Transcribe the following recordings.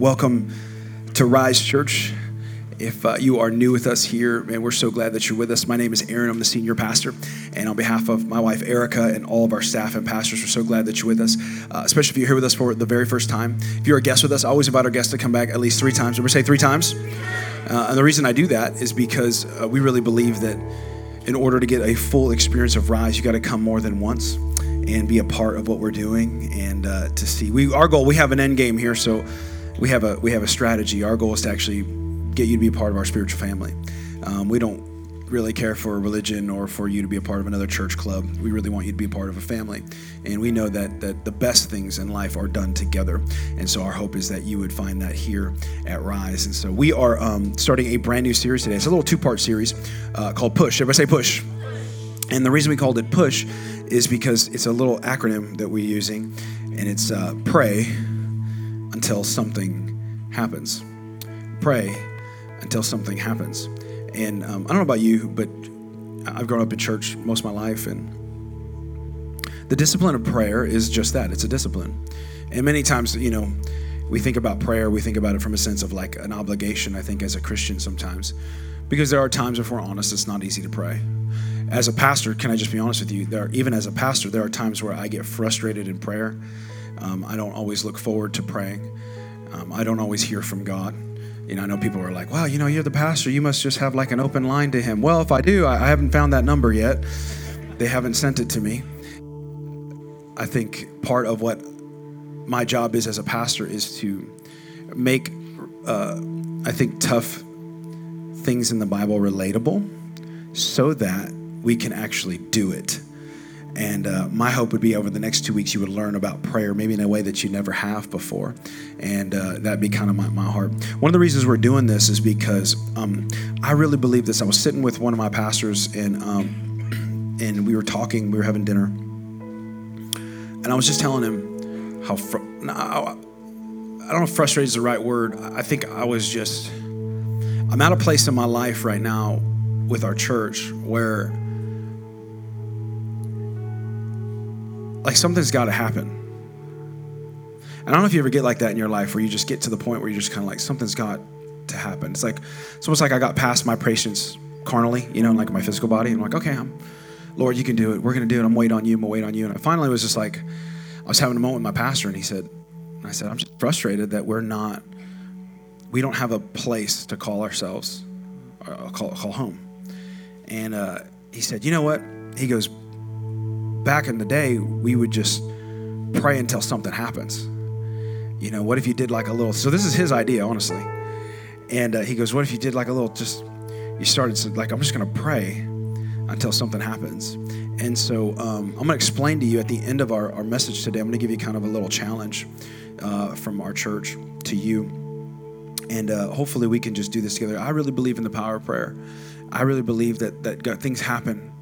welcome to Rise Church. If uh, you are new with us here, man, we're so glad that you're with us. My name is Aaron. I'm the senior pastor. And on behalf of my wife, Erica, and all of our staff and pastors, we're so glad that you're with us, uh, especially if you're here with us for the very first time. If you're a guest with us, I always invite our guests to come back at least three times. Remember, say three times? Uh, and the reason I do that is because uh, we really believe that in order to get a full experience of Rise, you got to come more than once and be a part of what we're doing and uh, to see. We our goal. We have an end game here, so we have a we have a strategy. Our goal is to actually get you to be a part of our spiritual family. Um, we don't really care for religion or for you to be a part of another church club. We really want you to be a part of a family. And we know that that the best things in life are done together. And so our hope is that you would find that here at Rise. And so we are um, starting a brand new series today. It's a little two-part series uh, called Push. Everybody say Push. And the reason we called it Push is because it's a little acronym that we're using, and it's uh, pray until something happens. Pray until something happens. And um, I don't know about you, but I've grown up in church most of my life, and the discipline of prayer is just that it's a discipline. And many times, you know, we think about prayer, we think about it from a sense of like an obligation, I think, as a Christian sometimes. Because there are times, if we're honest, it's not easy to pray as a pastor, can I just be honest with you? There, are, even as a pastor, there are times where I get frustrated in prayer. Um, I don't always look forward to praying. Um, I don't always hear from God. You know, I know people are like, "Wow, you know, you're the pastor. You must just have like an open line to Him." Well, if I do, I, I haven't found that number yet. They haven't sent it to me. I think part of what my job is as a pastor is to make, uh, I think, tough things in the Bible relatable so that we can actually do it. And uh, my hope would be over the next two weeks, you would learn about prayer, maybe in a way that you never have before. And uh, that'd be kind of my, my heart. One of the reasons we're doing this is because um, I really believe this. I was sitting with one of my pastors, and, um, and we were talking, we were having dinner. And I was just telling him how, fr- I don't know if frustrated is the right word. I think I was just, I'm at a place in my life right now with our church where like something's got to happen. And I don't know if you ever get like that in your life where you just get to the point where you're just kind of like something's got to happen. It's like it's almost like I got past my patience carnally, you know, like my physical body. I'm like, okay, I'm, Lord, you can do it. We're gonna do it. I'm waiting on you. I'm gonna wait on you. And I finally was just like, I was having a moment with my pastor, and he said, and I said, I'm just frustrated that we're not, we don't have a place to call ourselves, uh, call call home. And uh, he said, you know what? He goes, back in the day, we would just pray until something happens. You know, what if you did like a little? So this is his idea, honestly. And uh, he goes, "What if you did like a little? Just you started like, I'm just going to pray until something happens." And so um, I'm going to explain to you at the end of our, our message today. I'm going to give you kind of a little challenge uh, from our church to you, and uh, hopefully we can just do this together. I really believe in the power of prayer. I really believe that that God, things happen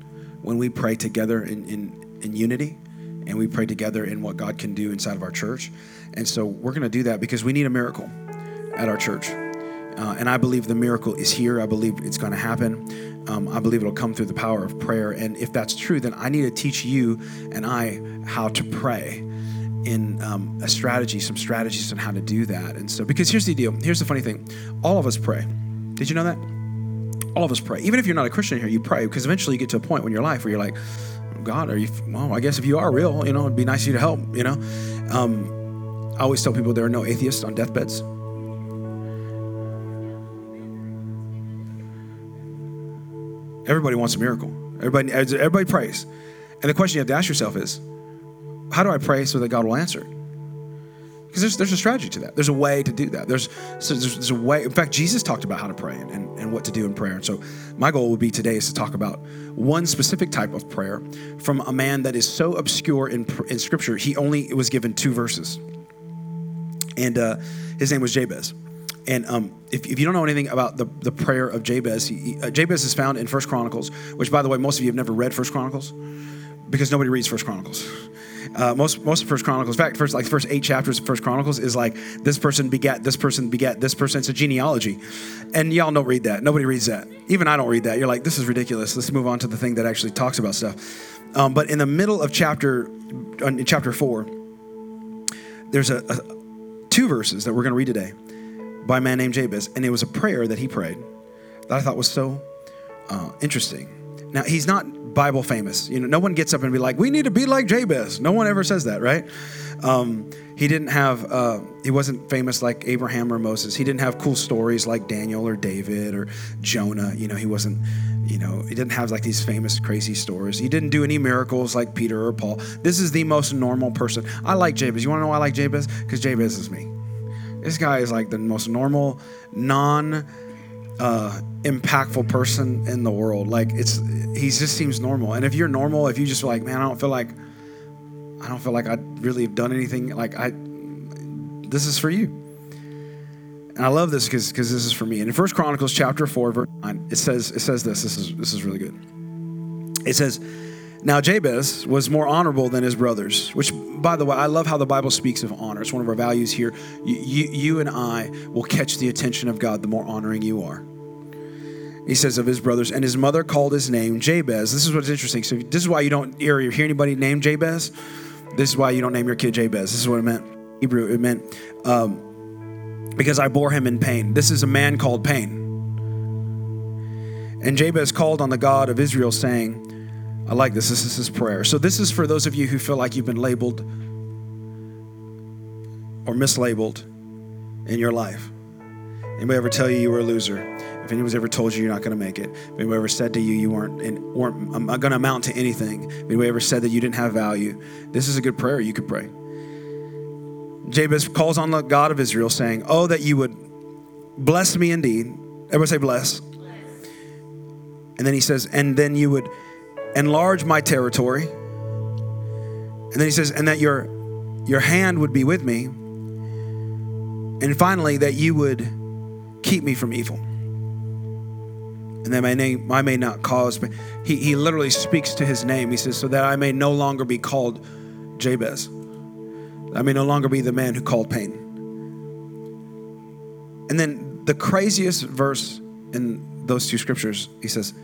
when we pray together in, in in unity and we pray together in what God can do inside of our church. And so we're going to do that because we need a miracle at our church. Uh, and I believe the miracle is here. I believe it's going to happen. Um, I believe it'll come through the power of prayer. And if that's true, then I need to teach you and I how to pray in um, a strategy, some strategies on how to do that. And so, because here's the deal here's the funny thing all of us pray. Did you know that? All of us pray. Even if you're not a Christian here, you pray because eventually you get to a point in your life where you're like, God, are you? Well, I guess if you are real, you know, it'd be nice of you to help. You know, um, I always tell people there are no atheists on deathbeds. Everybody wants a miracle. Everybody, everybody prays, and the question you have to ask yourself is, how do I pray so that God will answer? Because there's, there's a strategy to that. There's a way to do that. There's, so there's, there's, a way. In fact, Jesus talked about how to pray and, and, and what to do in prayer. And so my goal would be today is to talk about one specific type of prayer from a man that is so obscure in, in Scripture, he only was given two verses. And uh, his name was Jabez. And um, if, if, you don't know anything about the, the prayer of Jabez, he, uh, Jabez is found in First Chronicles, which, by the way, most of you have never read First Chronicles because nobody reads First Chronicles. Uh, most most of First Chronicles, in fact, first like first eight chapters of First Chronicles is like this person begat this person begat this person. It's a genealogy, and y'all don't read that. Nobody reads that. Even I don't read that. You're like, this is ridiculous. Let's move on to the thing that actually talks about stuff. Um, but in the middle of chapter, in chapter four, there's a, a two verses that we're going to read today by a man named Jabez. And it was a prayer that he prayed that I thought was so uh, interesting. Now, he's not Bible famous. You know, no one gets up and be like, we need to be like Jabez. No one ever says that, right? Um, he didn't have, uh, he wasn't famous like Abraham or Moses. He didn't have cool stories like Daniel or David or Jonah. You know, he wasn't, you know, he didn't have like these famous, crazy stories. He didn't do any miracles like Peter or Paul. This is the most normal person. I like Jabez. You want to know why I like Jabez? Because Jabez is me. This guy is like the most normal, non uh, impactful person in the world. Like it's he just seems normal. And if you're normal, if you just like, man, I don't feel like I don't feel like I really have done anything. Like I, this is for you. And I love this because because this is for me. And in First Chronicles chapter four, verse nine, it says it says this. This is this is really good. It says. Now, Jabez was more honorable than his brothers, which, by the way, I love how the Bible speaks of honor. It's one of our values here. You, you, you and I will catch the attention of God the more honoring you are he says of his brothers, and his mother called his name Jabez. This is what's interesting. So this is why you don't hear, hear anybody named Jabez. This is why you don't name your kid Jabez. This is what it meant. Hebrew, it meant um, because I bore him in pain. This is a man called pain. And Jabez called on the God of Israel, saying, I like this. This is his prayer. So this is for those of you who feel like you've been labeled or mislabeled in your life. Anybody ever tell you you were a loser? If anyone's ever told you you're not going to make it, if anyone ever said to you you weren't, and weren't um, going to amount to anything, if anybody ever said that you didn't have value, this is a good prayer you could pray. Jabez calls on the God of Israel, saying, Oh, that you would bless me indeed. Everybody say, bless. bless. And then he says, And then you would enlarge my territory. And then he says, And that your, your hand would be with me. And finally, that you would keep me from evil and that my name I may not cause. He, he literally speaks to his name. He says, so that I may no longer be called Jabez. I may no longer be the man who called pain. And then the craziest verse in those two scriptures, he says,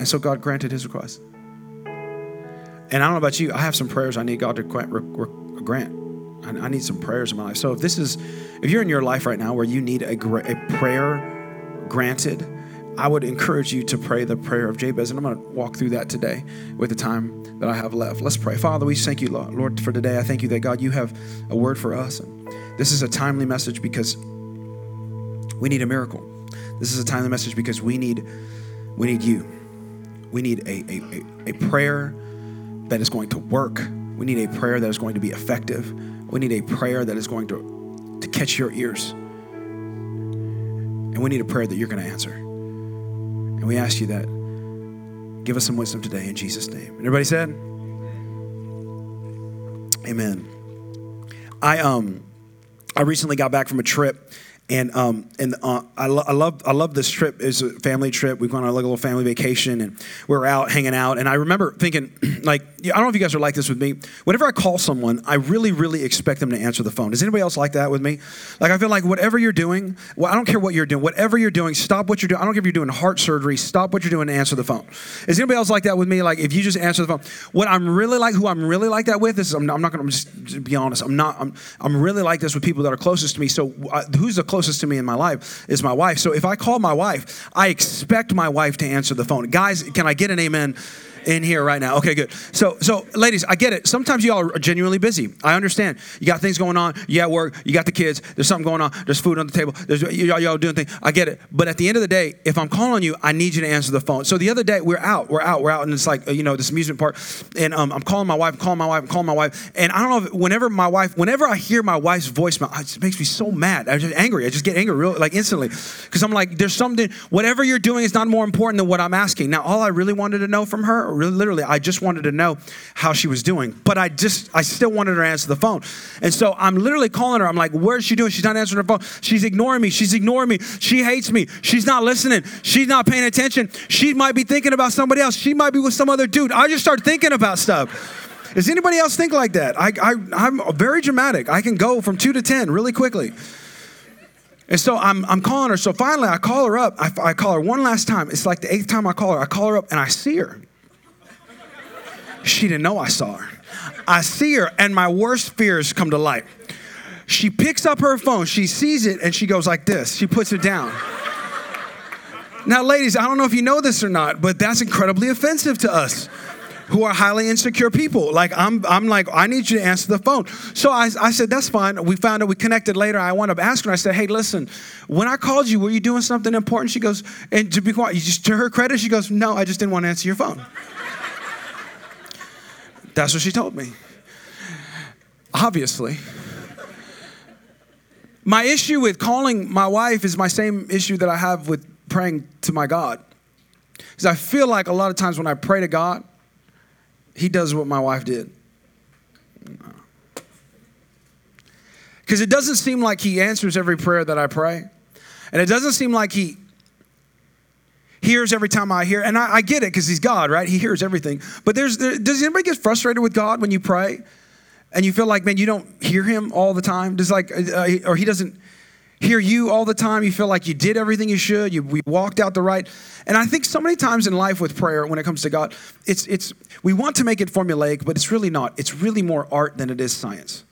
and so God granted his request. And I don't know about you, I have some prayers I need God to grant. I need some prayers in my life. So if this is, if you're in your life right now where you need a, a prayer granted, I would encourage you to pray the prayer of Jabez. And I'm going to walk through that today with the time that I have left. Let's pray. Father, we thank you, Lord, for today. I thank you that, God, you have a word for us. And this is a timely message because we need a miracle. This is a timely message because we need, we need you. We need a, a, a, a prayer that is going to work. We need a prayer that is going to be effective. We need a prayer that is going to, to catch your ears. And we need a prayer that you're going to answer. And we ask you that. Give us some wisdom today in Jesus' name. And everybody said? Amen. I um I recently got back from a trip and um, and uh, I, lo- I love I love this trip. It's a family trip. We've gone on a little family vacation, and we are out hanging out. And I remember thinking, like, I don't know if you guys are like this with me. Whenever I call someone, I really, really expect them to answer the phone. Does anybody else like that with me? Like, I feel like whatever you're doing, well, I don't care what you're doing. Whatever you're doing, stop what you're doing. I don't care if you're doing heart surgery. Stop what you're doing and answer the phone. Is anybody else like that with me? Like, if you just answer the phone, what I'm really like, who I'm really like that with is, I'm not, I'm not going to just be honest. I'm not. I'm I'm really like this with people that are closest to me. So, uh, who's the closest to me in my life? is my wife. So if I call my wife, I expect my wife to answer the phone. Guys, can I get an amen? In here right now. Okay, good. So, so ladies, I get it. Sometimes y'all are genuinely busy. I understand. You got things going on. You at work. You got the kids. There's something going on. There's food on the table. There's y'all, y'all doing things. I get it. But at the end of the day, if I'm calling you, I need you to answer the phone. So the other day, we're out. We're out. We're out, and it's like you know this amusement park, and um, I'm calling my wife. I'm calling my wife. I'm calling my wife. And I don't know if whenever my wife, whenever I hear my wife's voicemail, it makes me so mad. I'm just angry. I just get angry real like instantly because I'm like, there's something. Whatever you're doing is not more important than what I'm asking. Now, all I really wanted to know from her, literally, I just just wanted to know how she was doing. But I just, I still wanted her to answer the phone. And so I'm literally calling her. I'm like, where's she doing? She's not answering her phone. She's ignoring me. She's ignoring me. She hates me. She's not listening. She's not paying attention. She might be thinking about somebody else. She might be with some other dude. I just start thinking about stuff. Does anybody else think like that? I, I, I'm very dramatic. I can go from two to 10 really quickly. And so I'm, I'm calling her. So finally, I call her up. I, I call her one last time. It's like the eighth time I call her. I call her up and I see her. She didn't know I saw her. I see her, and my worst fears come to light. She picks up her phone, she sees it, and she goes like this. She puts it down. Now, ladies, I don't know if you know this or not, but that's incredibly offensive to us who are highly insecure people. Like I'm, I'm like, I need you to answer the phone. So I, I said, that's fine. We found out we connected later. I wound up asking her. I said, hey, listen, when I called you, were you doing something important? She goes, and to be quiet, just to her credit, she goes, no, I just didn't want to answer your phone. That's what she told me. Obviously. My issue with calling my wife is my same issue that I have with praying to my God. Because I feel like a lot of times when I pray to God, he does what my wife did. Because it doesn't seem like he answers every prayer that I pray. And it doesn't seem like he hears every time I hear. And I, I get it because he's God, right? He hears everything. But there's, there, does anybody get frustrated with God when you pray? And you feel like, man, you don't hear him all the time? Does like, uh, or he doesn't hear you all the time. You feel like you did everything you should. You we walked out the right. And I think so many times in life with prayer, when it comes to God, it's it's we want to make it formulaic, but it's really not. It's really more art than it is science.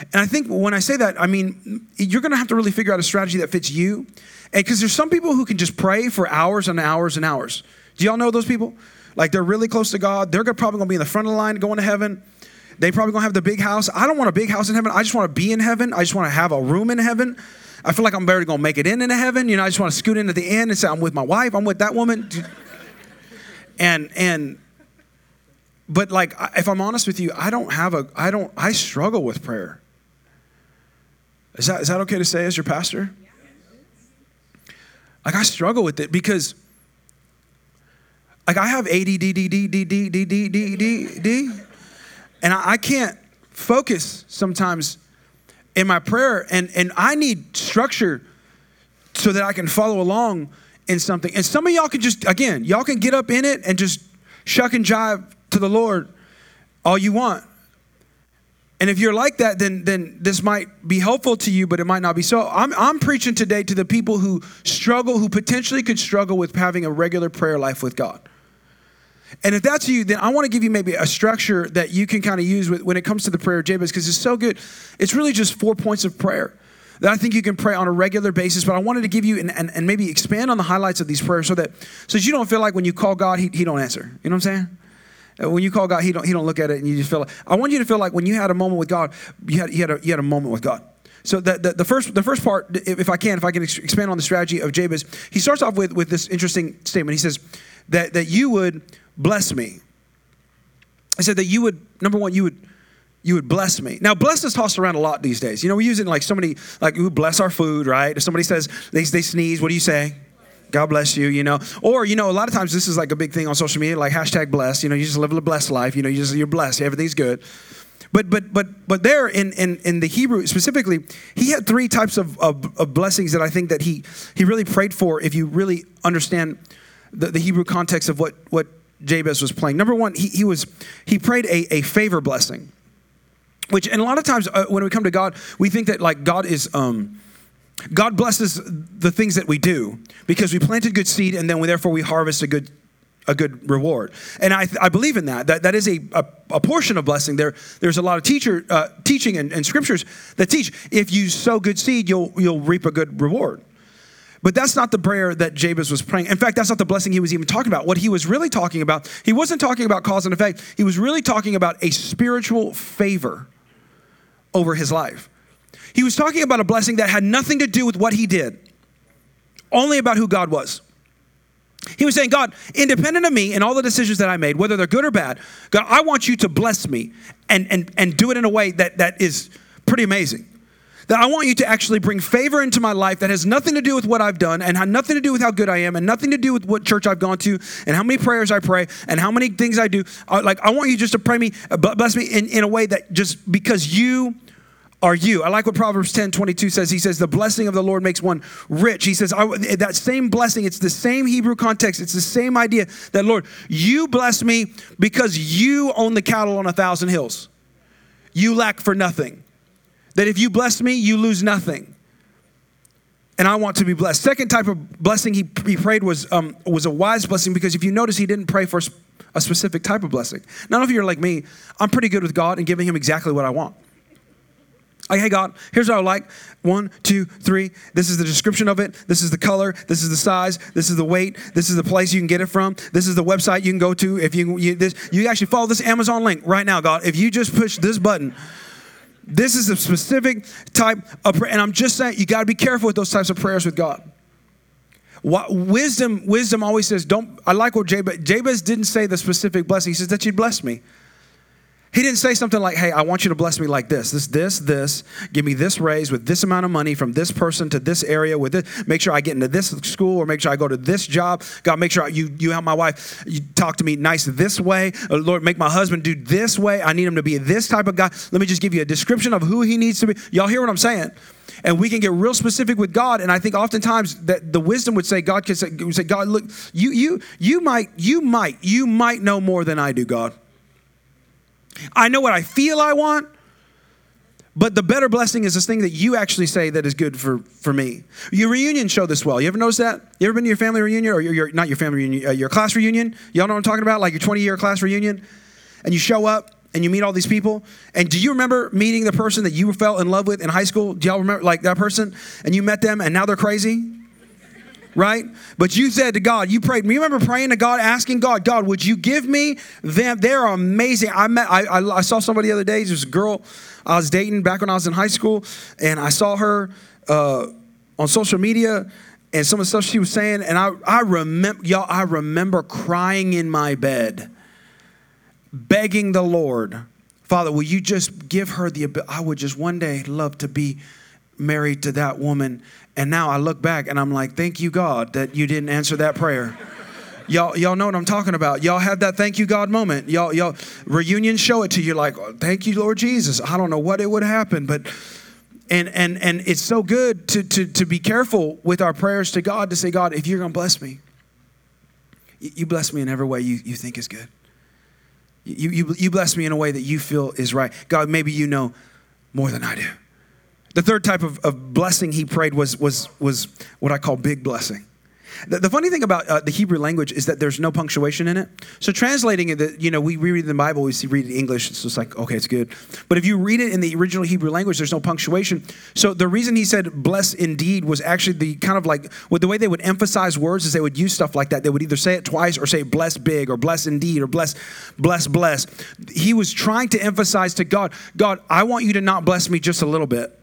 And I think when I say that, I mean you're going to have to really figure out a strategy that fits you. Because there's some people who can just pray for hours and hours and hours. Do y'all know those people? Like they're really close to God. They're probably going to be in the front of the line going to heaven. They probably gonna have the big house. I don't want a big house in heaven. I just want to be in heaven. I just want to have a room in heaven. I feel like I'm barely gonna make it in into heaven. You know, I just want to scoot in at the end and say, I'm with my wife, I'm with that woman. And and but like if I'm honest with you, I don't have a I don't I struggle with prayer. Is that is that okay to say as your pastor? Like I struggle with it because like I have ADD, D, D, D, D, D, D, D, D, D, D, and I can't focus sometimes in my prayer and, and I need structure so that I can follow along in something. And some of y'all can just, again, y'all can get up in it and just shuck and jive to the Lord all you want. And if you're like that, then, then this might be helpful to you, but it might not be. So I'm, I'm preaching today to the people who struggle, who potentially could struggle with having a regular prayer life with God. And if that's you, then I want to give you maybe a structure that you can kind of use when it comes to the prayer of Jabez because it's so good. It's really just four points of prayer that I think you can pray on a regular basis. But I wanted to give you and, and, and maybe expand on the highlights of these prayers so that so that you don't feel like when you call God, he, he don't answer. You know what I'm saying? When you call God, he don't, he don't look at it and you just feel like, I want you to feel like when you had a moment with God, you had, you had, a, you had a moment with God. So the, the, the, first, the first part, if I can, if I can expand on the strategy of Jabez, he starts off with, with this interesting statement. He says that, that you would bless me. I said that you would, number one, you would you would bless me. Now, bless is tossed around a lot these days. You know, we use it like somebody, like, we bless our food, right? If somebody says they, they sneeze, what do you say? God bless you, you know. Or, you know, a lot of times this is like a big thing on social media, like hashtag blessed. You know, you just live a blessed life. You know, you just, you're blessed. Everything's good. But but but but there in, in, in the Hebrew specifically, he had three types of, of, of blessings that I think that he he really prayed for if you really understand the, the Hebrew context of what what Jabez was playing. Number one, he, he was he prayed a, a favor blessing, which and a lot of times uh, when we come to God, we think that like God is um, God blesses the things that we do because we planted good seed and then we, therefore we harvest a good a good reward. And I, I believe in that. That, that is a, a, a portion of blessing. There, there's a lot of teacher uh, teaching and, and scriptures that teach if you sow good seed, you'll, you'll reap a good reward. But that's not the prayer that Jabez was praying. In fact, that's not the blessing he was even talking about. What he was really talking about, he wasn't talking about cause and effect. He was really talking about a spiritual favor over his life. He was talking about a blessing that had nothing to do with what he did, only about who God was. He was saying, God, independent of me and all the decisions that I made, whether they're good or bad, God, I want you to bless me and, and, and do it in a way that, that is pretty amazing that I want you to actually bring favor into my life that has nothing to do with what I've done and had nothing to do with how good I am and nothing to do with what church I've gone to and how many prayers I pray and how many things I do. like, I want you just to pray me, uh, bless me in, in a way that just because you are you. I like what Proverbs 10 22 says. He says, The blessing of the Lord makes one rich. He says, That same blessing, it's the same Hebrew context, it's the same idea that, Lord, you bless me because you own the cattle on a thousand hills. You lack for nothing that if you bless me, you lose nothing. And I want to be blessed. Second type of blessing he, he prayed was, um, was a wise blessing because if you notice, he didn't pray for a specific type of blessing. None of you are like me. I'm pretty good with God and giving him exactly what I want. Like, hey, God, here's what I like. One, two, three. This is the description of it. This is the color. This is the size. This is the weight. This is the place you can get it from. This is the website you can go to. If you, you, this, you actually follow this Amazon link right now, God. If you just push this button, this is a specific type of prayer. And I'm just saying, you got to be careful with those types of prayers with God. What, wisdom, wisdom always says, don't, I like what Jabez, Jabez didn't say the specific blessing. He says that you'd bless me. He didn't say something like, hey, I want you to bless me like this, this, this, this. Give me this raise with this amount of money from this person to this area with this. Make sure I get into this school or make sure I go to this job. God, make sure you, you help my wife you talk to me nice this way. Uh, Lord, make my husband do this way. I need him to be this type of guy. Let me just give you a description of who he needs to be. Y'all hear what I'm saying? And we can get real specific with God. And I think oftentimes that the wisdom would say, God could say, say God, look, you, you, you might, you might, you might know more than I do, God. I know what I feel I want, but the better blessing is this thing that you actually say that is good for, for me. Your reunion show this well. You ever notice that? You ever been to your family reunion or your, your not your family reunion, uh, your class reunion? Y'all know what I'm talking about? Like your 20 year class reunion? And you show up and you meet all these people. And do you remember meeting the person that you fell in love with in high school? Do y'all remember like that person? And you met them and now they're crazy? Right? But you said to God, you prayed. You remember praying to God, asking God, God, would you give me them? They're amazing. I met, I, I, I saw somebody the other day. There's a girl I was dating back when I was in high school, and I saw her uh, on social media and some of the stuff she was saying, and I, I remember, y'all, I remember crying in my bed, begging the Lord, Father, will you just give her the ability? I would just one day love to be married to that woman and now I look back and I'm like, thank you, God, that you didn't answer that prayer. Y'all, y'all know what I'm talking about. Y'all had that thank you, God moment. Y'all, y'all reunion show it to you like, thank you, Lord Jesus. I don't know what it would happen, but and and and it's so good to to to be careful with our prayers to God to say, God, if you're gonna bless me, you bless me in every way you, you think is good. You, you, you bless me in a way that you feel is right. God, maybe you know more than I do. The third type of, of blessing he prayed was, was, was what I call big blessing. The, the funny thing about uh, the Hebrew language is that there's no punctuation in it. So translating it, you know, we read the Bible, we see read it in English, it's just like, okay, it's good. But if you read it in the original Hebrew language, there's no punctuation. So the reason he said bless indeed was actually the kind of like, with the way they would emphasize words is they would use stuff like that. They would either say it twice or say bless big or bless indeed or bless, bless, bless. He was trying to emphasize to God, God, I want you to not bless me just a little bit.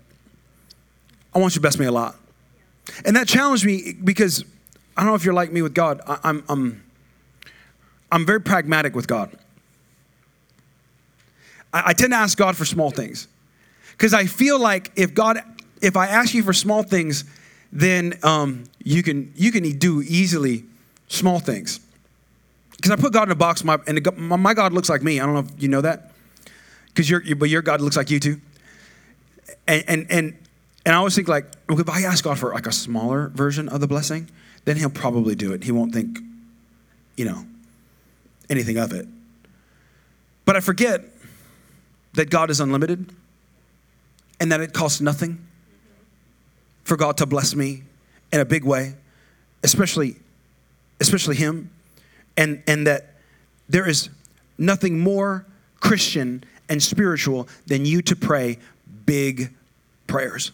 I want you to bless me a lot. And that challenged me because I don't know if you're like me with God. I, I'm, I'm, I'm very pragmatic with God. I, I tend to ask God for small things because I feel like if God, if I ask you for small things, then um, you can you can do easily small things. Because I put God in a box, my, and my God looks like me. I don't know if you know that, because your but your God looks like you too. And and and and I always think like, well, if I ask God for like a smaller version of the blessing, then He'll probably do it. He won't think, you know, anything of it. But I forget that God is unlimited and that it costs nothing for God to bless me in a big way, especially, especially Him, and, and that there is nothing more Christian and spiritual than you to pray big prayers.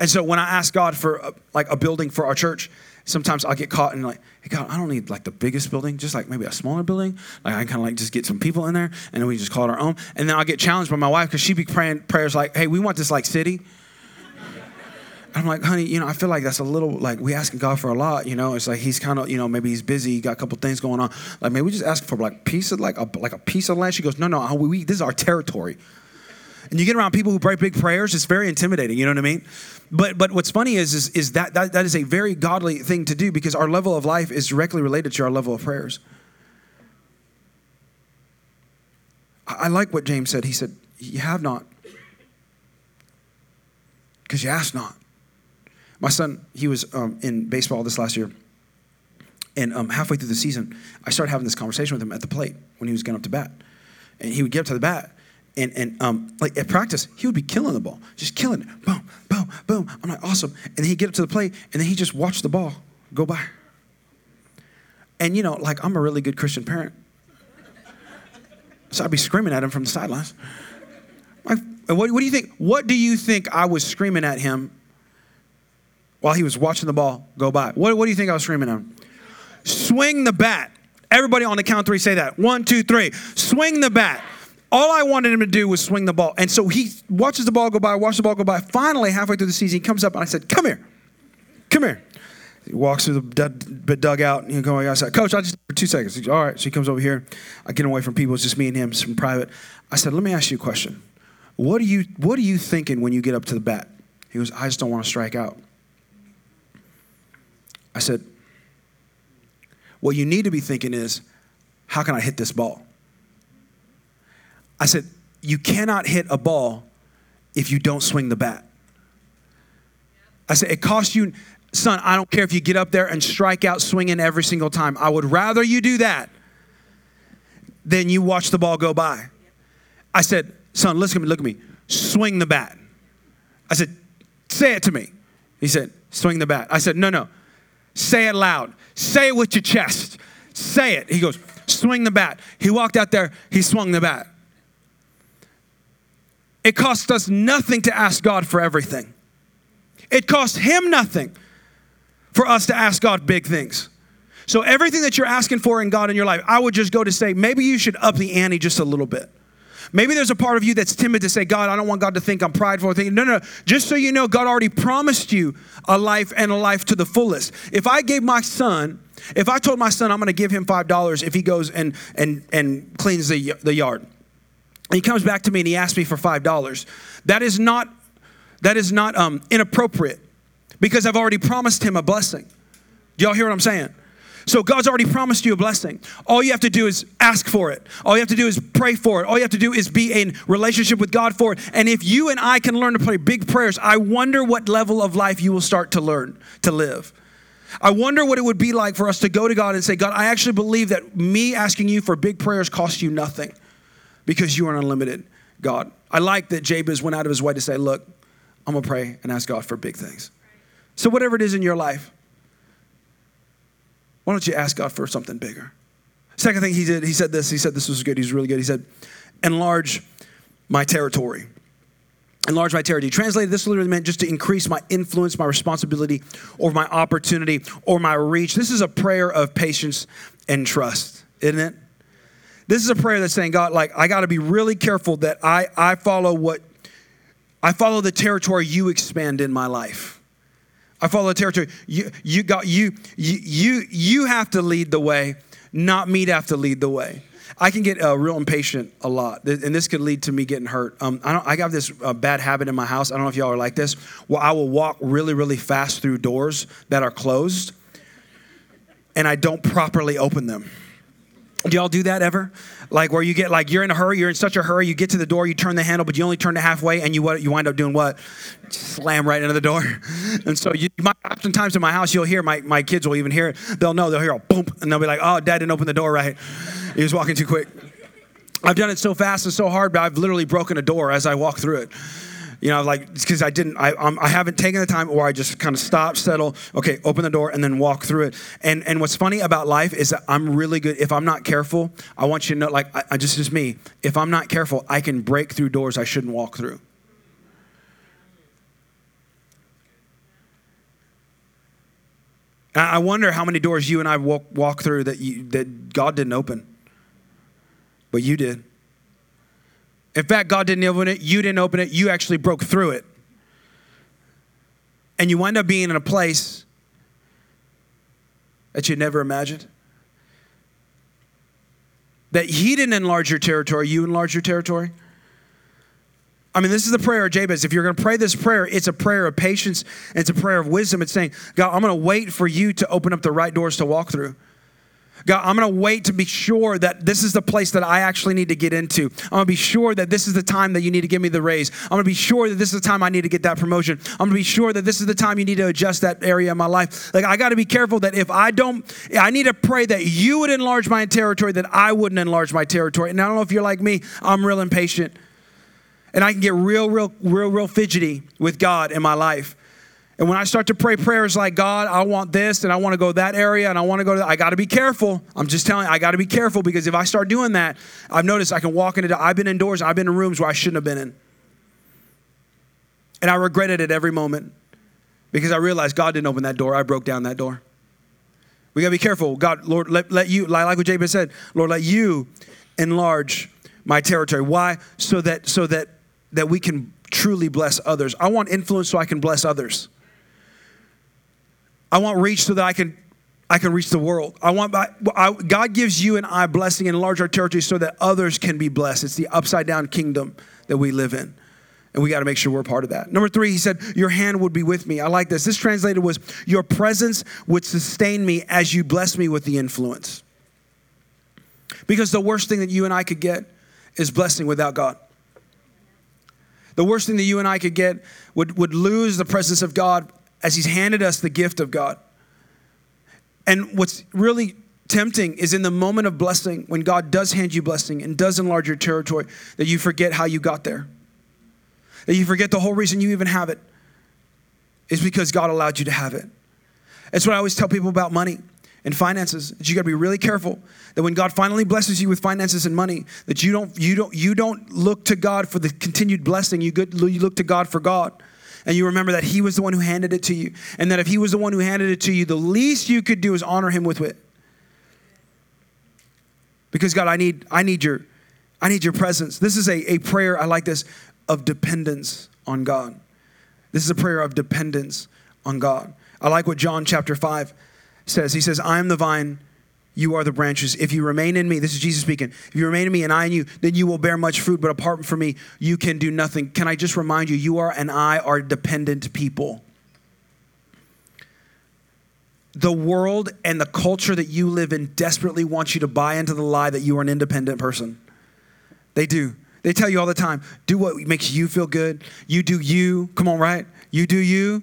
And so when I ask God for a, like a building for our church, sometimes I'll get caught in like, hey God, I don't need like the biggest building, just like maybe a smaller building. Like I kind of like just get some people in there and then we just call it our own. And then I'll get challenged by my wife because she be praying prayers like, hey, we want this like city. I'm like, honey, you know, I feel like that's a little like we asking God for a lot, you know. It's like he's kind of, you know, maybe he's busy, got a couple things going on. Like maybe we just ask for like piece of like a like a piece of land. She goes, no, no, we, this is our territory. And you get around people who pray big prayers, it's very intimidating, you know what I mean? But but what's funny is is, is that, that that is a very godly thing to do because our level of life is directly related to our level of prayers. I, I like what James said. He said, You have not because you ask not. My son, he was um, in baseball this last year. And um, halfway through the season, I started having this conversation with him at the plate when he was getting up to bat. And he would get up to the bat, and, and um, like at practice, he would be killing the ball, just killing it. Boom, boom, boom. I'm like, awesome. And he'd get up to the plate, and then he just watch the ball go by. And you know, like I'm a really good Christian parent. So I'd be screaming at him from the sidelines. Like, what, what do you think? What do you think I was screaming at him while he was watching the ball go by? What, what do you think I was screaming at him? Swing the bat. Everybody on the count three say that. One, two, three. Swing the bat. All I wanted him to do was swing the ball. And so he watches the ball go by, watches the ball go by. Finally, halfway through the season, he comes up and I said, Come here. Come here. He walks through the dugout and going outside. Coach, I just for two seconds. All right. So he comes over here. I get away from people. It's just me and him. It's from private. I said, Let me ask you a question. What are you What are you thinking when you get up to the bat? He goes, I just don't want to strike out. I said, What you need to be thinking is, how can I hit this ball? I said, You cannot hit a ball if you don't swing the bat. I said, It costs you son, I don't care if you get up there and strike out swinging every single time. I would rather you do that than you watch the ball go by. I said, son, listen at me, look at me. Swing the bat. I said, say it to me. He said, swing the bat. I said, no, no. Say it loud. Say it with your chest. Say it. He goes, swing the bat. He walked out there, he swung the bat. It costs us nothing to ask God for everything. It costs him nothing for us to ask God big things. So everything that you're asking for in God in your life, I would just go to say, maybe you should up the ante just a little bit. Maybe there's a part of you that's timid to say, God, I don't want God to think I'm prideful. Thinking, no, no, no. Just so you know, God already promised you a life and a life to the fullest. If I gave my son, if I told my son I'm going to give him five dollars if he goes and and and cleans the the yard, he comes back to me and he asks me for five dollars, that is not that is not um, inappropriate because I've already promised him a blessing. Do y'all hear what I'm saying? So God's already promised you a blessing. All you have to do is ask for it. All you have to do is pray for it. All you have to do is be in relationship with God for it. And if you and I can learn to pray big prayers, I wonder what level of life you will start to learn to live. I wonder what it would be like for us to go to God and say, God, I actually believe that me asking you for big prayers costs you nothing because you are an unlimited God. I like that Jabez went out of his way to say, Look, I'm to pray and ask God for big things. So, whatever it is in your life, why don't you ask God for something bigger? Second thing he did, he said this. He said this was good. He's really good. He said, enlarge my territory. Enlarge my territory. Translated, this literally meant just to increase my influence, my responsibility, or my opportunity, or my reach. This is a prayer of patience and trust, isn't it? This is a prayer that's saying, God, like, I got to be really careful that I, I follow what, I follow the territory you expand in my life. I follow the territory. You, you, got, you, you, you, you have to lead the way, not me to have to lead the way. I can get uh, real impatient a lot, and this could lead to me getting hurt. Um, I, don't, I have this uh, bad habit in my house. I don't know if y'all are like this. Well, I will walk really, really fast through doors that are closed, and I don't properly open them. Do y'all do that ever? Like where you get like you're in a hurry, you're in such a hurry, you get to the door, you turn the handle, but you only turn it halfway, and you what you wind up doing what? Slam right into the door. And so you might oftentimes in my house you'll hear my, my kids will even hear it. They'll know they'll hear a boom, and they'll be like, "Oh, Dad didn't open the door right. He was walking too quick." I've done it so fast and so hard, but I've literally broken a door as I walk through it you know, like because I didn't, I, I'm, I have not taken the time, or I just kind of stop, settle, okay, open the door, and then walk through it. And and what's funny about life is that I'm really good. If I'm not careful, I want you to know, like, I, I just just me. If I'm not careful, I can break through doors I shouldn't walk through. I wonder how many doors you and I walk, walk through that you, that God didn't open, but you did. In fact, God didn't open it, you didn't open it, you actually broke through it. And you wind up being in a place that you never imagined. That He didn't enlarge your territory, you enlarge your territory. I mean, this is the prayer of Jabez. If you're going to pray this prayer, it's a prayer of patience, it's a prayer of wisdom. It's saying, God, I'm going to wait for you to open up the right doors to walk through. God, I'm going to wait to be sure that this is the place that I actually need to get into. I'm going to be sure that this is the time that you need to give me the raise. I'm going to be sure that this is the time I need to get that promotion. I'm going to be sure that this is the time you need to adjust that area of my life. Like, I got to be careful that if I don't, I need to pray that you would enlarge my territory, that I wouldn't enlarge my territory. And I don't know if you're like me, I'm real impatient. And I can get real, real, real, real fidgety with God in my life. And when I start to pray prayers like, God, I want this and I want to go that area and I want to go to, I got to be careful. I'm just telling you, I got to be careful because if I start doing that, I've noticed I can walk into, I've been indoors, I've been in rooms where I shouldn't have been in. And I regretted it every moment because I realized God didn't open that door. I broke down that door. We got to be careful. God, Lord, let, let you, like what Jabez said, Lord, let you enlarge my territory. Why? So that, so that, that we can truly bless others. I want influence so I can bless others. I want reach so that I can I can reach the world. I want I, God gives you and I blessing and enlarge our territory so that others can be blessed. It's the upside down kingdom that we live in. And we got to make sure we're part of that. Number three, he said, Your hand would be with me. I like this. This translated was, Your presence would sustain me as you bless me with the influence. Because the worst thing that you and I could get is blessing without God. The worst thing that you and I could get would, would lose the presence of God as He's handed us the gift of God. And what's really tempting is in the moment of blessing, when God does hand you blessing and does enlarge your territory, that you forget how you got there. That you forget the whole reason you even have it is because God allowed you to have it. That's what I always tell people about money and finances. That you got to be really careful that when God finally blesses you with finances and money, that you don't you don't you don't look to God for the continued blessing. You, good, you look to God for God and you remember that He was the one who handed it to you. And that if He was the one who handed it to you, the least you could do is honor Him with it. Because God, I need, I need your, I need your presence. This is a, a prayer, I like this, of dependence on God. This is a prayer of dependence on God. I like what John chapter 5 says. He says, I am the vine, you are the branches. If you remain in me, this is Jesus speaking. If you remain in me and I in you, then you will bear much fruit. But apart from me, you can do nothing. Can I just remind you, you are and I are dependent people. The world and the culture that you live in desperately wants you to buy into the lie that you are an independent person. They do. They tell you all the time do what makes you feel good. You do you. Come on, right? You do you.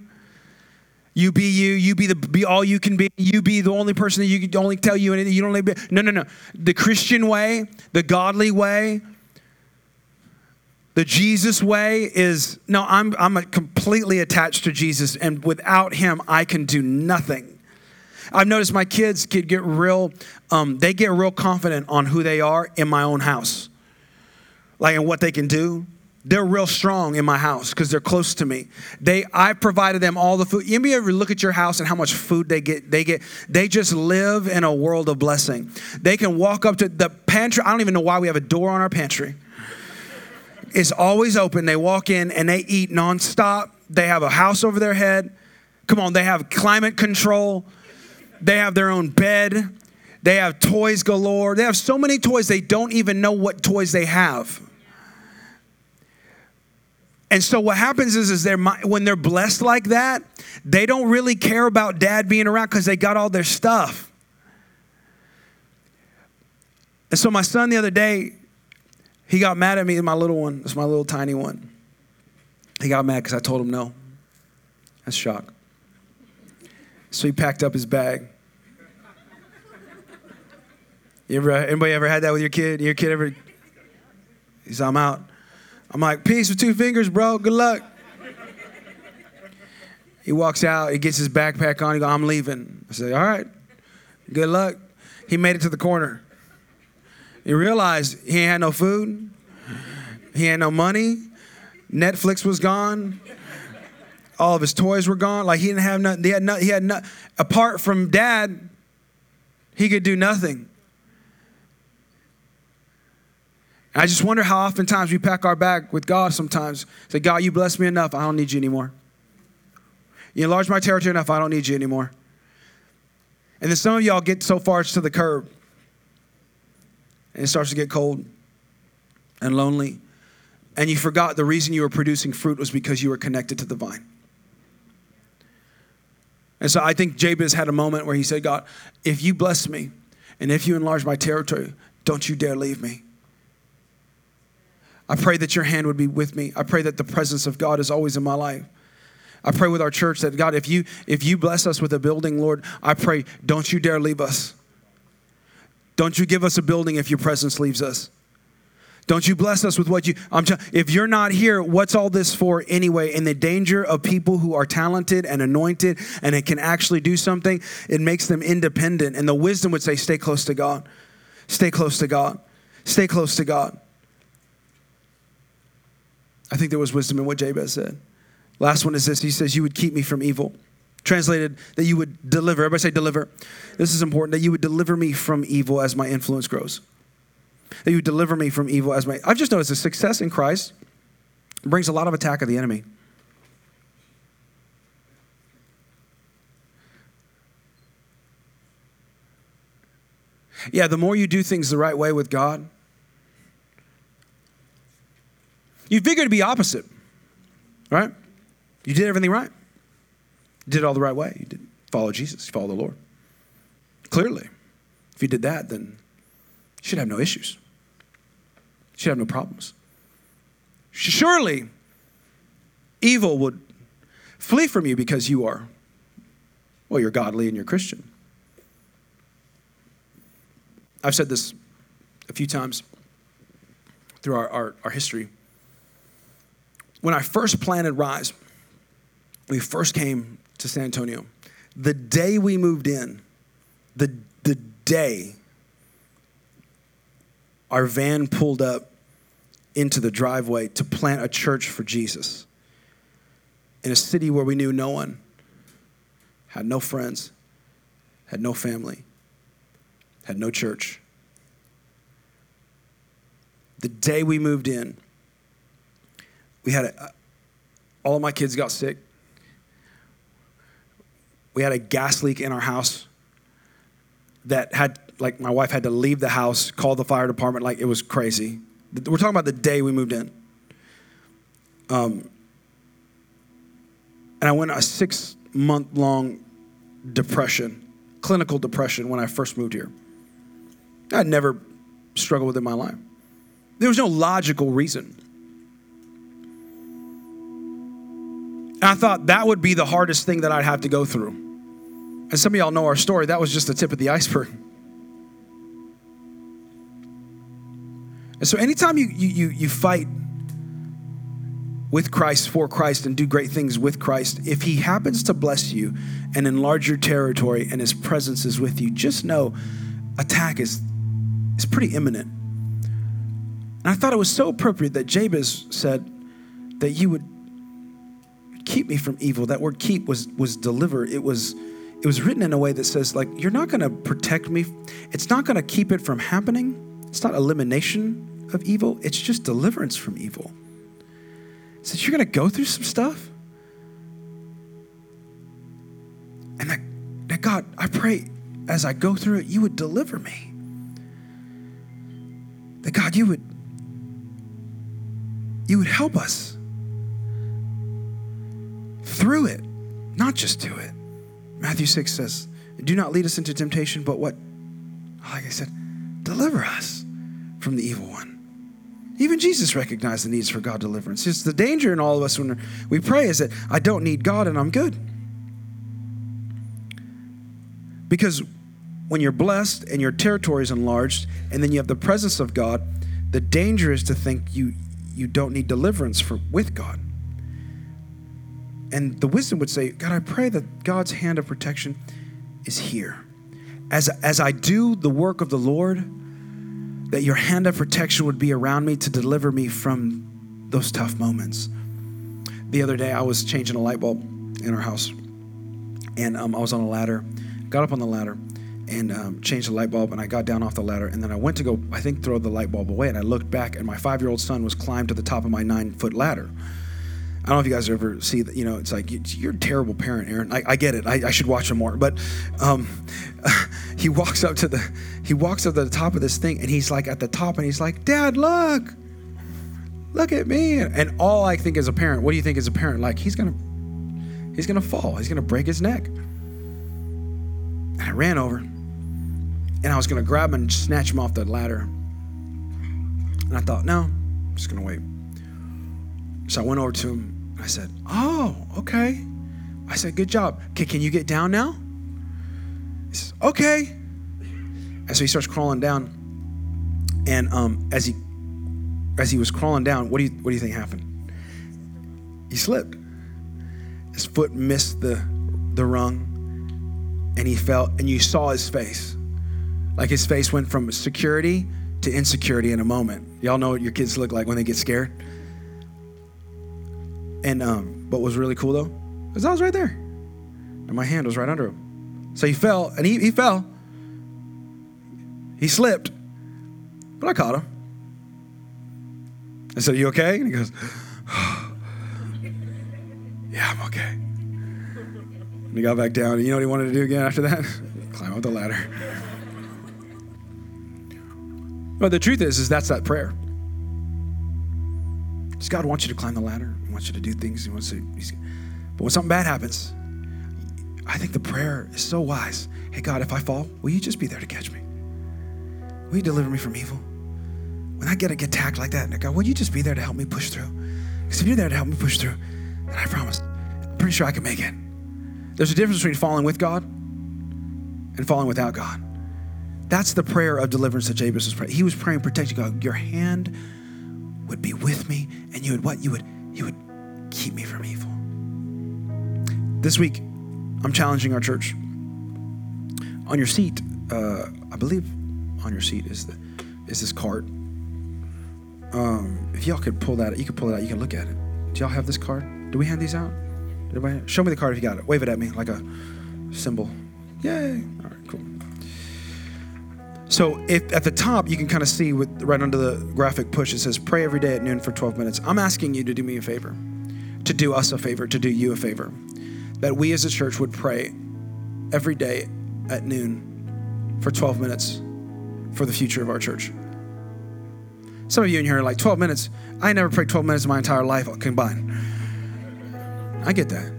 You be you. You be the be all you can be. You be the only person that you can only tell you anything. You don't be. No, no, no. The Christian way, the godly way, the Jesus way is no. I'm I'm completely attached to Jesus, and without Him, I can do nothing. I've noticed my kids could get real. Um, they get real confident on who they are in my own house, like and what they can do they're real strong in my house because they're close to me. They, I provided them all the food. You ever look at your house and how much food they get? They get. They just live in a world of blessing. They can walk up to the pantry. I don't even know why we have a door on our pantry. It's always open. They walk in and they eat nonstop. They have a house over their head. Come on, they have climate control. They have their own bed. They have toys galore. They have so many toys they don't even know what toys they have. And so what happens is, is they're, when they're blessed like that, they don't really care about dad being around because they got all their stuff. And so my son the other day, he got mad at me, my little one, it's my little tiny one. He got mad because I told him no. That's shock. So he packed up his bag. You ever, anybody ever had that with your kid? Your kid ever? He's, I'm out. I'm like, peace with two fingers, bro. Good luck. He walks out, he gets his backpack on, he goes, I'm leaving. I say, all right, good luck. He made it to the corner. He realized he ain't had no food, he had no money, Netflix was gone, all of his toys were gone. Like he didn't have nothing. He had nothing. he had no, apart from dad, he could do nothing. And I just wonder how oftentimes we pack our bag with God sometimes. Say, God, you bless me enough. I don't need you anymore. You enlarge my territory enough. I don't need you anymore. And then some of y'all get so far to the curb and it starts to get cold and lonely. And you forgot the reason you were producing fruit was because you were connected to the vine. And so I think Jabez had a moment where he said, God, if you bless me and if you enlarge my territory, don't you dare leave me. I pray that your hand would be with me. I pray that the presence of God is always in my life. I pray with our church that God, if you if you bless us with a building, Lord, I pray, don't you dare leave us. Don't you give us a building if your presence leaves us. Don't you bless us with what you I'm t- if you're not here, what's all this for anyway? In the danger of people who are talented and anointed and it can actually do something, it makes them independent. And the wisdom would say, stay close to God. Stay close to God. Stay close to God. I think there was wisdom in what Jabez said. Last one is this He says, You would keep me from evil. Translated, that you would deliver. Everybody say deliver. This is important that you would deliver me from evil as my influence grows. That you would deliver me from evil as my. I've just noticed the success in Christ brings a lot of attack of the enemy. Yeah, the more you do things the right way with God, you figure to be opposite, right? You did everything right. You did it all the right way. You did follow Jesus. You follow the Lord. Clearly, if you did that, then you should have no issues. You should have no problems. Surely, evil would flee from you because you are, well, you're godly and you're Christian. I've said this a few times through our, our, our history. When I first planted Rise, we first came to San Antonio, the day we moved in, the, the day our van pulled up into the driveway to plant a church for Jesus in a city where we knew no one, had no friends, had no family, had no church. The day we moved in, we had a, all of my kids got sick. We had a gas leak in our house that had like my wife had to leave the house call the fire department like it was crazy. We're talking about the day we moved in. Um, and i went a six month long depression clinical depression when i first moved here. I'd never struggled with it in my life. There was no logical reason And I thought that would be the hardest thing that I'd have to go through. And some of y'all know our story. That was just the tip of the iceberg. And so anytime you, you, you fight with Christ, for Christ, and do great things with Christ, if He happens to bless you and enlarge your territory and His presence is with you, just know attack is, is pretty imminent. And I thought it was so appropriate that Jabez said that you would keep me from evil. That word keep was was deliver. It was it was written in a way that says like you're not going to protect me. It's not going to keep it from happening. It's not elimination of evil. It's just deliverance from evil. Says you're going to go through some stuff. And that, that God, I pray as I go through it, you would deliver me. That God, you would you would help us through it, not just to it. Matthew 6 says, Do not lead us into temptation, but what? Like I said, deliver us from the evil one. Even Jesus recognized the needs for God deliverance. It's the danger in all of us when we pray is that I don't need God and I'm good. Because when you're blessed and your territory is enlarged, and then you have the presence of God, the danger is to think you you don't need deliverance for with God. And the wisdom would say, God, I pray that God's hand of protection is here. As, as I do the work of the Lord, that your hand of protection would be around me to deliver me from those tough moments. The other day, I was changing a light bulb in our house, and um, I was on a ladder, got up on the ladder, and um, changed the light bulb, and I got down off the ladder, and then I went to go, I think, throw the light bulb away, and I looked back, and my five year old son was climbed to the top of my nine foot ladder. I don't know if you guys ever see that. You know, it's like you're a terrible parent, Aaron. I, I get it. I, I, should watch him more. But um, he walks up to the he walks up to the top of this thing, and he's like at the top, and he's like, "Dad, look, look at me." And all I think as a parent, what do you think as a parent? Like he's gonna he's gonna fall. He's gonna break his neck. And I ran over, and I was gonna grab him and snatch him off the ladder. And I thought, no, I'm just gonna wait. So I went over to him. I said, Oh, okay. I said, Good job. Okay, can you get down now? He says, Okay. And so he starts crawling down. And um, as he as he was crawling down, what do you what do you think happened? He slipped. His foot missed the the rung, and he fell. And you saw his face, like his face went from security to insecurity in a moment. Y'all know what your kids look like when they get scared. And um, What was really cool though is I was right there, and my hand was right under him. So he fell, and he, he fell. He slipped, but I caught him. I said, "You okay?" And he goes, "Yeah, I'm okay." And he got back down, and you know what he wanted to do again after that? Climb up the ladder. But the truth is, is that's that prayer. Does God wants you to climb the ladder. Wants you to do things. He wants to. but when something bad happens, I think the prayer is so wise. Hey God, if I fall, will you just be there to catch me? Will you deliver me from evil? When I get attacked like that, God, will you just be there to help me push through? Because if you're there to help me push through, then I promise, I'm pretty sure I can make it. There's a difference between falling with God and falling without God. That's the prayer of deliverance that Jabez was praying. He was praying, protect God. Your hand would be with me, and you would what? You would you would keep me from evil. This week, I'm challenging our church. On your seat, uh, I believe, on your seat is the is this card. Um, if y'all could pull that, you could pull it out. You can look at it. Do y'all have this card? Do we hand these out? Show me the card if you got it. Wave it at me like a symbol. Yay! All right, cool. So if at the top you can kind of see with right under the graphic push it says pray every day at noon for 12 minutes. I'm asking you to do me a favor, to do us a favor, to do you a favor, that we as a church would pray every day at noon for 12 minutes for the future of our church. Some of you in here are like 12 minutes. I never prayed 12 minutes in my entire life combined. I get that.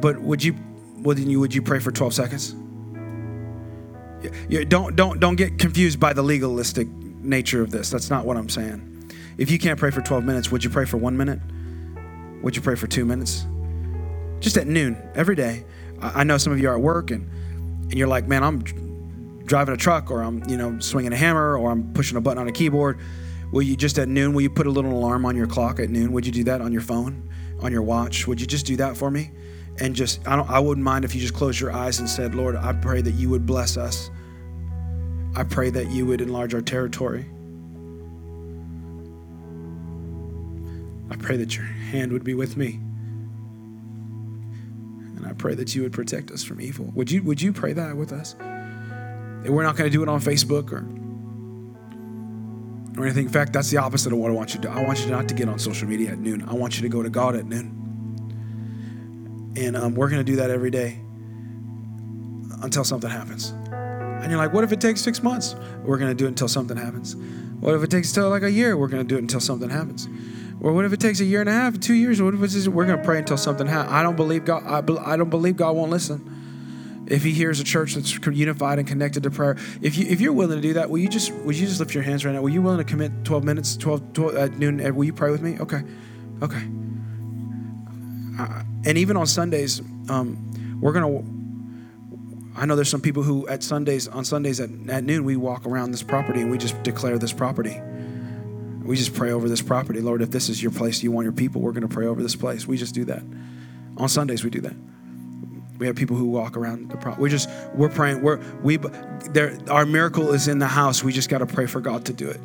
But would you would you would you pray for 12 seconds? Don't don't don't get confused by the legalistic nature of this. That's not what I'm saying. If you can't pray for 12 minutes, would you pray for 1 minute? Would you pray for 2 minutes? Just at noon every day. I know some of you are at work and and you're like, "Man, I'm driving a truck or I'm, you know, swinging a hammer or I'm pushing a button on a keyboard." Will you just at noon, will you put a little alarm on your clock at noon? Would you do that on your phone, on your watch? Would you just do that for me? and just I don't I wouldn't mind if you just closed your eyes and said, Lord, I pray that you would bless us. I pray that you would enlarge our territory. I pray that your hand would be with me. And I pray that you would protect us from evil. Would you would you pray that with us? And we're not going to do it on Facebook or or anything. In fact, that's the opposite of what I want you to do. I want you not to get on social media at noon. I want you to go to God at noon. And um, we're going to do that every day until something happens. And you're like, what if it takes six months? We're going to do it until something happens. What if it takes till like a year? We're going to do it until something happens. Or what if it takes a year and a half, two years? What if it's, we're going to pray until something happens? I don't believe God. I, I don't believe God won't listen. If He hears a church that's unified and connected to prayer, if you if you're willing to do that, will you just will you just lift your hands right now? Will you willing to commit 12 minutes, 12, 12 at noon? Will you pray with me? Okay, okay. Uh, and even on Sundays, um, we're gonna. I know there's some people who at Sundays on Sundays at, at noon we walk around this property and we just declare this property. We just pray over this property, Lord. If this is your place, you want your people. We're going to pray over this place. We just do that. On Sundays we do that. We have people who walk around the property. We just we're praying. We're we there. Our miracle is in the house. We just got to pray for God to do it.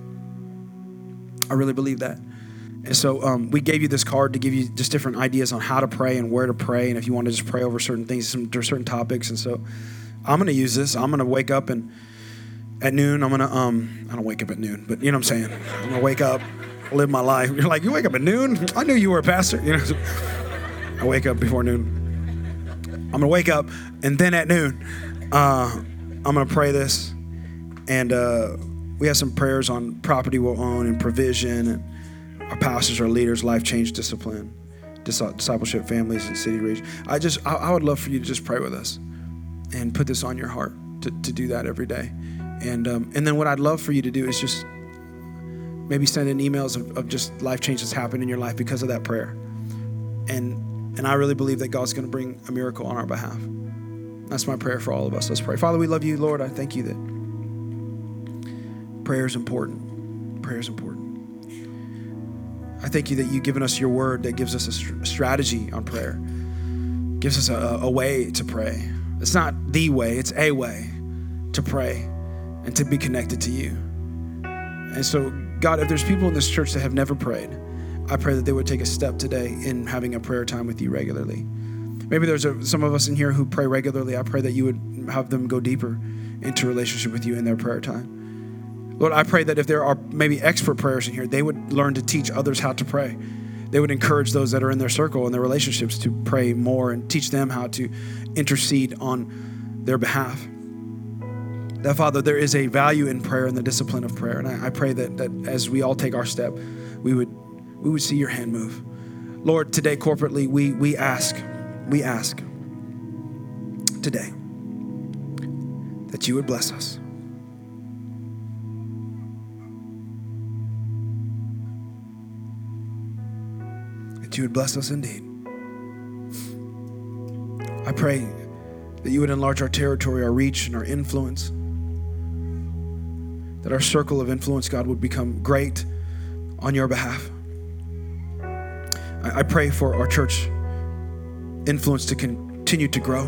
I really believe that. And so um, we gave you this card to give you just different ideas on how to pray and where to pray, and if you want to just pray over certain things, some certain topics. And so I'm going to use this. I'm going to wake up and at noon, I'm to um, I don't wake up at noon, but you know what I'm saying. I'm to wake up, live my life. You're like, you wake up at noon? I knew you were a pastor. You know, I wake up before noon. I'm to wake up, and then at noon, uh, I'm to pray this, and uh, we have some prayers on property we'll own and provision and our pastors, our leaders, life change discipline, discipleship families, and city region. I just, I, I, would love for you to just pray with us and put this on your heart to, to do that every day. And, um, and then what I'd love for you to do is just maybe send in emails of, of just life change that's happened in your life because of that prayer. And, and I really believe that God's going to bring a miracle on our behalf. That's my prayer for all of us. Let's pray. Father, we love you, Lord. I thank you that prayer is important. Prayer is important. I thank you that you've given us your word that gives us a strategy on prayer, gives us a, a way to pray. It's not the way, it's a way to pray and to be connected to you. And so, God, if there's people in this church that have never prayed, I pray that they would take a step today in having a prayer time with you regularly. Maybe there's a, some of us in here who pray regularly. I pray that you would have them go deeper into relationship with you in their prayer time. Lord, I pray that if there are maybe expert prayers in here, they would learn to teach others how to pray. They would encourage those that are in their circle and their relationships to pray more and teach them how to intercede on their behalf. That, Father, there is a value in prayer and the discipline of prayer. And I, I pray that, that as we all take our step, we would, we would see your hand move. Lord, today corporately, we, we ask, we ask today that you would bless us. That you would bless us indeed. I pray that you would enlarge our territory, our reach, and our influence. That our circle of influence, God, would become great on your behalf. I, I pray for our church influence to continue to grow.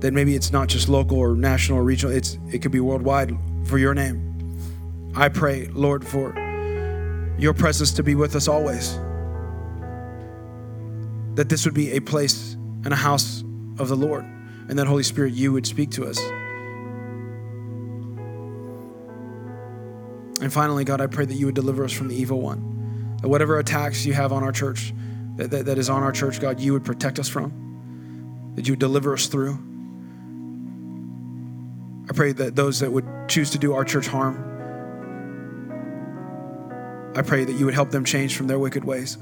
That maybe it's not just local or national or regional, it's, it could be worldwide for your name. I pray, Lord, for your presence to be with us always. That this would be a place and a house of the Lord. And that, Holy Spirit, you would speak to us. And finally, God, I pray that you would deliver us from the evil one. That whatever attacks you have on our church, that, that, that is on our church, God, you would protect us from, that you would deliver us through. I pray that those that would choose to do our church harm, I pray that you would help them change from their wicked ways.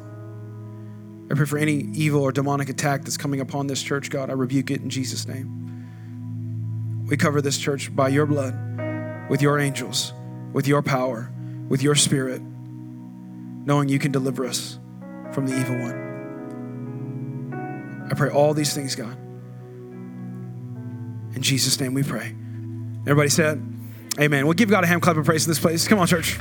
I pray for any evil or demonic attack that's coming upon this church, God. I rebuke it in Jesus' name. We cover this church by your blood, with your angels, with your power, with your spirit, knowing you can deliver us from the evil one. I pray all these things, God. In Jesus' name we pray. Everybody said, Amen. We'll give God a hand clap of praise in this place. Come on, church.